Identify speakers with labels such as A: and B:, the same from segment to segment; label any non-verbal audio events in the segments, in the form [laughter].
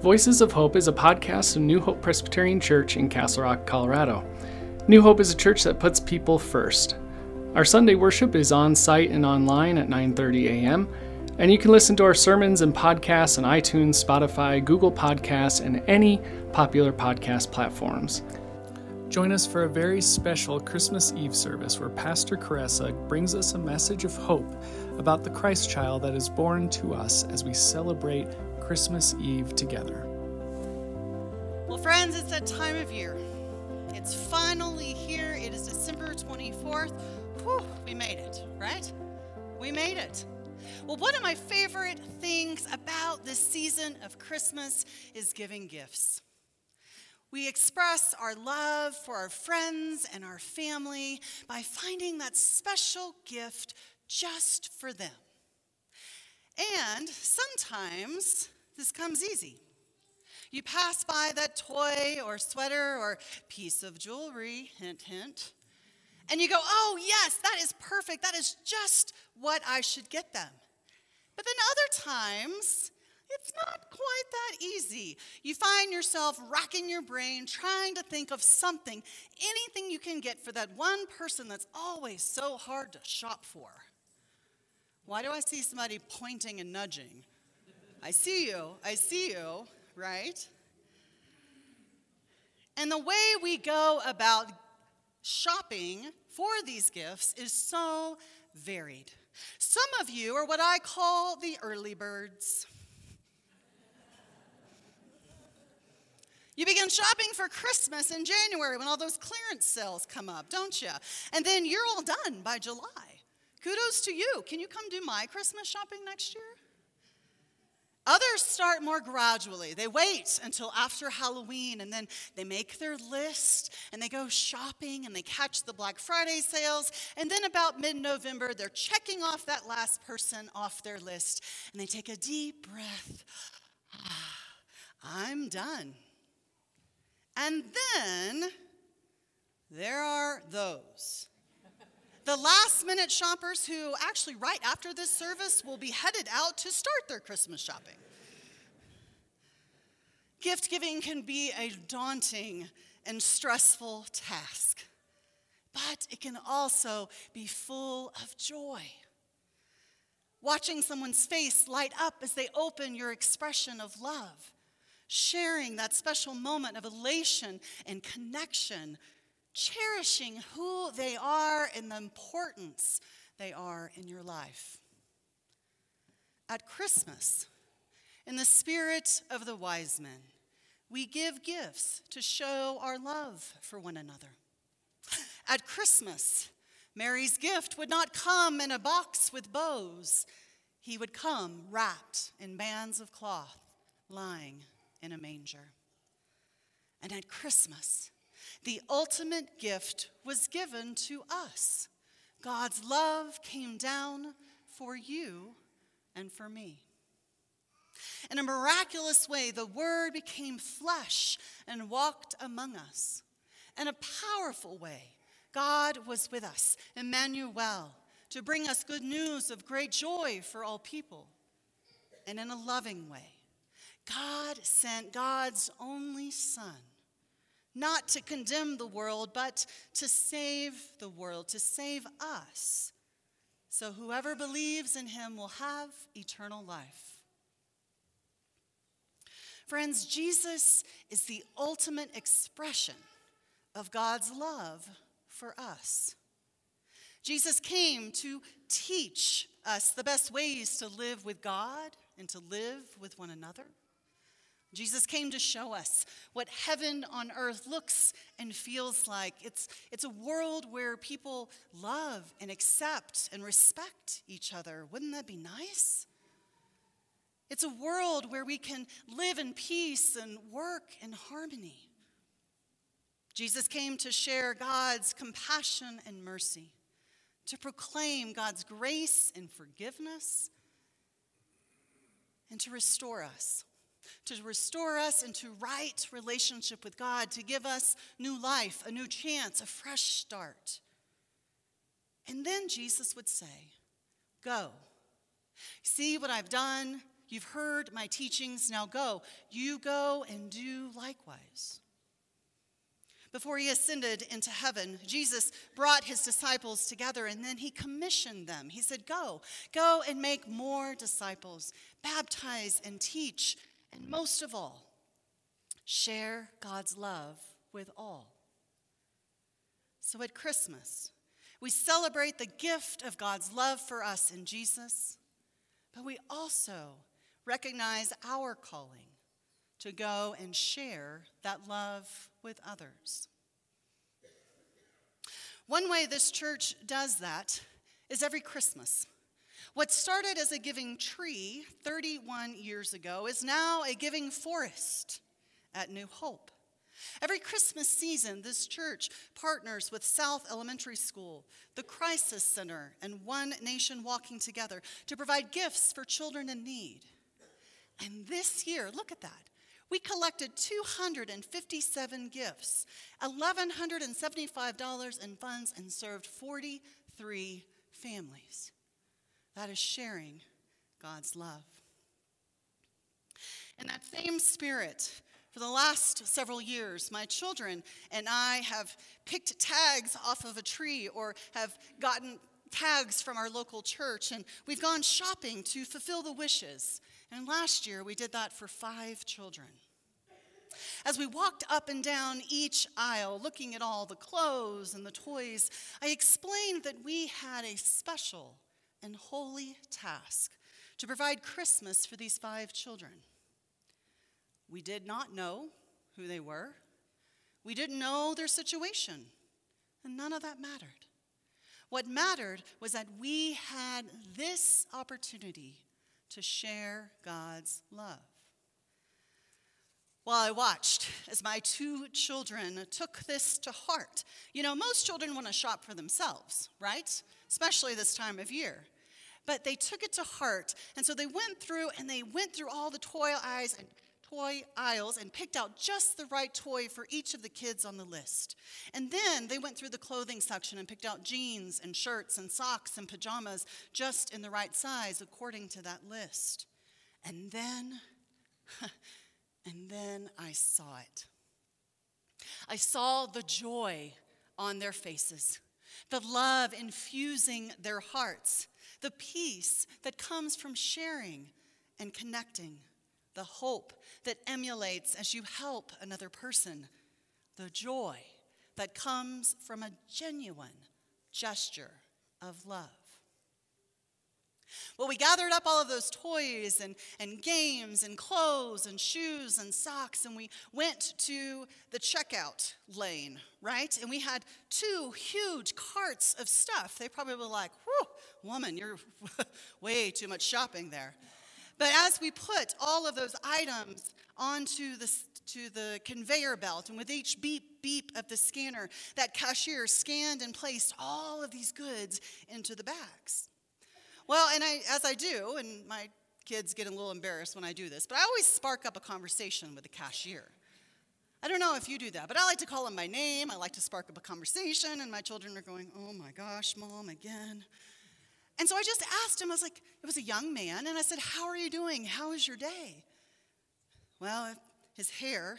A: Voices of Hope is a podcast of New Hope Presbyterian Church in Castle Rock, Colorado. New Hope is a church that puts people first. Our Sunday worship is on site and online at 9:30 a.m. And you can listen to our sermons and podcasts on iTunes, Spotify, Google Podcasts, and any popular podcast platforms. Join us for a very special Christmas Eve service where Pastor Caressa brings us a message of hope about the Christ child that is born to us as we celebrate Christmas Eve together.
B: Well, friends, it's that time of year. It's finally here. It is December 24th. Whew, we made it, right? We made it. Well, one of my favorite things about this season of Christmas is giving gifts. We express our love for our friends and our family by finding that special gift just for them. And sometimes this comes easy. You pass by that toy or sweater or piece of jewelry, hint, hint, and you go, oh, yes, that is perfect. That is just what I should get them. But then other times, it's not quite that easy. You find yourself racking your brain trying to think of something, anything you can get for that one person that's always so hard to shop for. Why do I see somebody pointing and nudging? I see you, I see you, right? And the way we go about shopping for these gifts is so varied. Some of you are what I call the early birds. You begin shopping for Christmas in January when all those clearance sales come up, don't you? And then you're all done by July. Kudos to you. Can you come do my Christmas shopping next year? Others start more gradually. They wait until after Halloween and then they make their list and they go shopping and they catch the Black Friday sales. And then about mid November, they're checking off that last person off their list and they take a deep breath. Ah, I'm done. And then there are those the last minute shoppers who actually, right after this service, will be headed out to start their Christmas shopping. Gift giving can be a daunting and stressful task, but it can also be full of joy. Watching someone's face light up as they open your expression of love, sharing that special moment of elation and connection cherishing who they are and the importance they are in your life. At Christmas, in the spirit of the wise men, we give gifts to show our love for one another. At Christmas, Mary's gift would not come in a box with bows. He would come wrapped in bands of cloth, lying in a manger. And at Christmas, the ultimate gift was given to us. God's love came down for you and for me. In a miraculous way, the Word became flesh and walked among us. In a powerful way, God was with us, Emmanuel, to bring us good news of great joy for all people. And in a loving way, God sent God's only Son not to condemn the world, but to save the world, to save us. So whoever believes in him will have eternal life. Friends, Jesus is the ultimate expression of God's love for us. Jesus came to teach us the best ways to live with God and to live with one another. Jesus came to show us what heaven on earth looks and feels like. It's, it's a world where people love and accept and respect each other. Wouldn't that be nice? It's a world where we can live in peace and work in harmony. Jesus came to share God's compassion and mercy, to proclaim God's grace and forgiveness, and to restore us to restore us into right relationship with God, to give us new life, a new chance, a fresh start. And then Jesus would say, Go. See what I've done? You've heard my teachings. Now go. You go and do likewise. Before he ascended into heaven, Jesus brought his disciples together and then he commissioned them. He said, Go, go and make more disciples, baptize and teach, and most of all, share God's love with all. So at Christmas, we celebrate the gift of God's love for us in Jesus, but we also recognize our calling to go and share that love with others. One way this church does that is every Christmas. What started as a giving tree 31 years ago is now a giving forest at New Hope. Every Christmas season, this church partners with South Elementary School, the Crisis Center, and One Nation Walking Together to provide gifts for children in need. And this year, look at that. We collected 257 gifts, $1,175 in funds, and served 43 families. That is sharing God's love. In that same spirit, for the last several years, my children and I have picked tags off of a tree or have gotten tags from our local church, and we've gone shopping to fulfill the wishes. And last year, we did that for five children. As we walked up and down each aisle, looking at all the clothes and the toys, I explained that we had a special and holy task to provide Christmas for these five children. We did not know who they were, we didn't know their situation, and none of that mattered. What mattered was that we had this opportunity to share God's love. While I watched as my two children took this to heart, you know, most children want to shop for themselves, right? Especially this time of year. But they took it to heart, and so they went through and they went through all the toy eyes and toy aisles and picked out just the right toy for each of the kids on the list. And then they went through the clothing section and picked out jeans and shirts and socks and pajamas just in the right size according to that list. And then, [laughs] and then I saw it. I saw the joy on their faces, the love infusing their hearts, the peace that comes from sharing and connecting the hope that emulates as you help another person, the joy that comes from a genuine gesture of love. Well, we gathered up all of those toys and, and games and clothes and shoes and socks, and we went to the checkout lane, right? And we had two huge carts of stuff. They probably were like, whew, woman, you're [laughs] way too much shopping there. But as we put all of those items onto the, to the conveyor belt, and with each beep, beep of the scanner, that cashier scanned and placed all of these goods into the bags. Well, and I, as I do, and my kids get a little embarrassed when I do this, but I always spark up a conversation with the cashier. I don't know if you do that, but I like to call him by name. I like to spark up a conversation, and my children are going, Oh my gosh, mom, again. And so I just asked him, I was like, it was a young man, and I said, How are you doing? How is your day? Well, his hair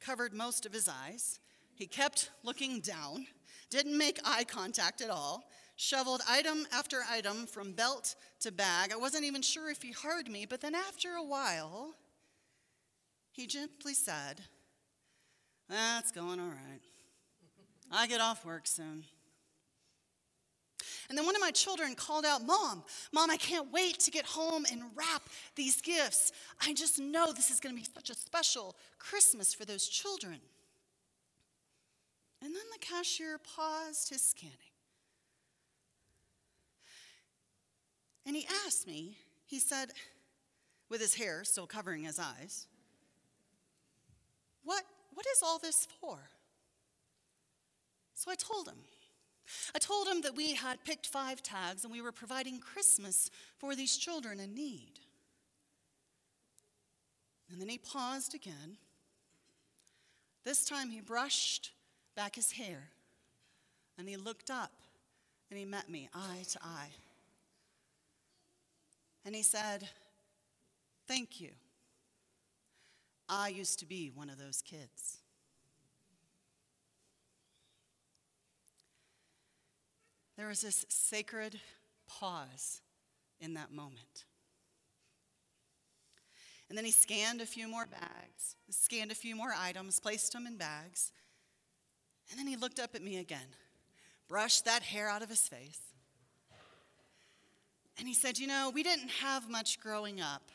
B: covered most of his eyes. He kept looking down, didn't make eye contact at all, shoveled item after item from belt to bag. I wasn't even sure if he heard me, but then after a while, he gently said, That's going all right. I get off work soon. And then one of my children called out, Mom, Mom, I can't wait to get home and wrap these gifts. I just know this is going to be such a special Christmas for those children. And then the cashier paused his scanning. And he asked me, he said, with his hair still covering his eyes, What, what is all this for? So I told him. I told him that we had picked five tags and we were providing Christmas for these children in need. And then he paused again. This time he brushed back his hair and he looked up and he met me eye to eye. And he said, Thank you. I used to be one of those kids. There was this sacred pause in that moment. And then he scanned a few more bags, scanned a few more items, placed them in bags. And then he looked up at me again, brushed that hair out of his face. And he said, You know, we didn't have much growing up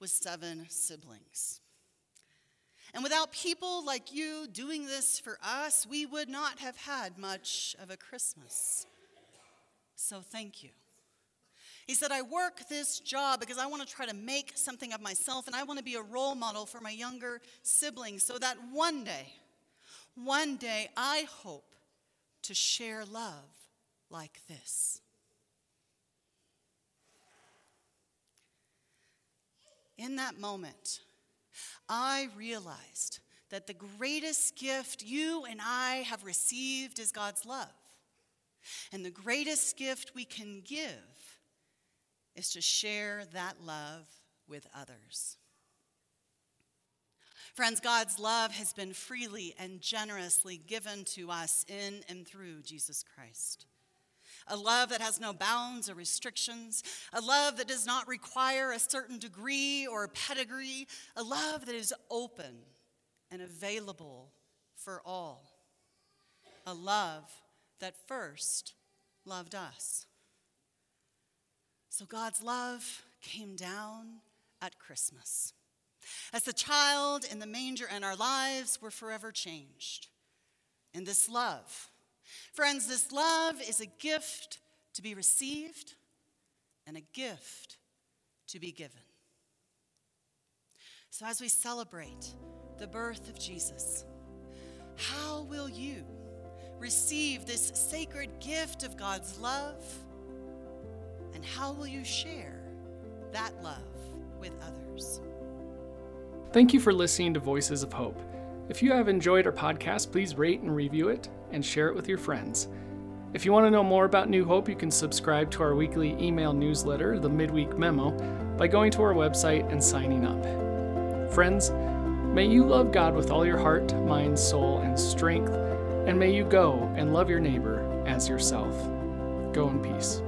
B: with seven siblings. And without people like you doing this for us, we would not have had much of a Christmas. So thank you. He said, I work this job because I want to try to make something of myself and I want to be a role model for my younger siblings so that one day, one day, I hope to share love like this. In that moment, I realized that the greatest gift you and I have received is God's love. And the greatest gift we can give is to share that love with others. Friends, God's love has been freely and generously given to us in and through Jesus Christ. A love that has no bounds or restrictions, a love that does not require a certain degree or a pedigree, a love that is open and available for all, a love that first loved us. So God's love came down at Christmas. As the child in the manger and our lives were forever changed. In this love, friends, this love is a gift to be received and a gift to be given. So as we celebrate the birth of Jesus, how will you? receive this sacred gift of God's love? And how will you share that love with others?
A: Thank you for listening to Voices of Hope. If you have enjoyed our podcast, please rate and review it and share it with your friends. If you want to know more about New Hope, you can subscribe to our weekly email newsletter, the Midweek Memo, by going to our website and signing up. Friends, may you love God with all your heart, mind, soul, and strength and may you go and love your neighbor as yourself. Go in peace.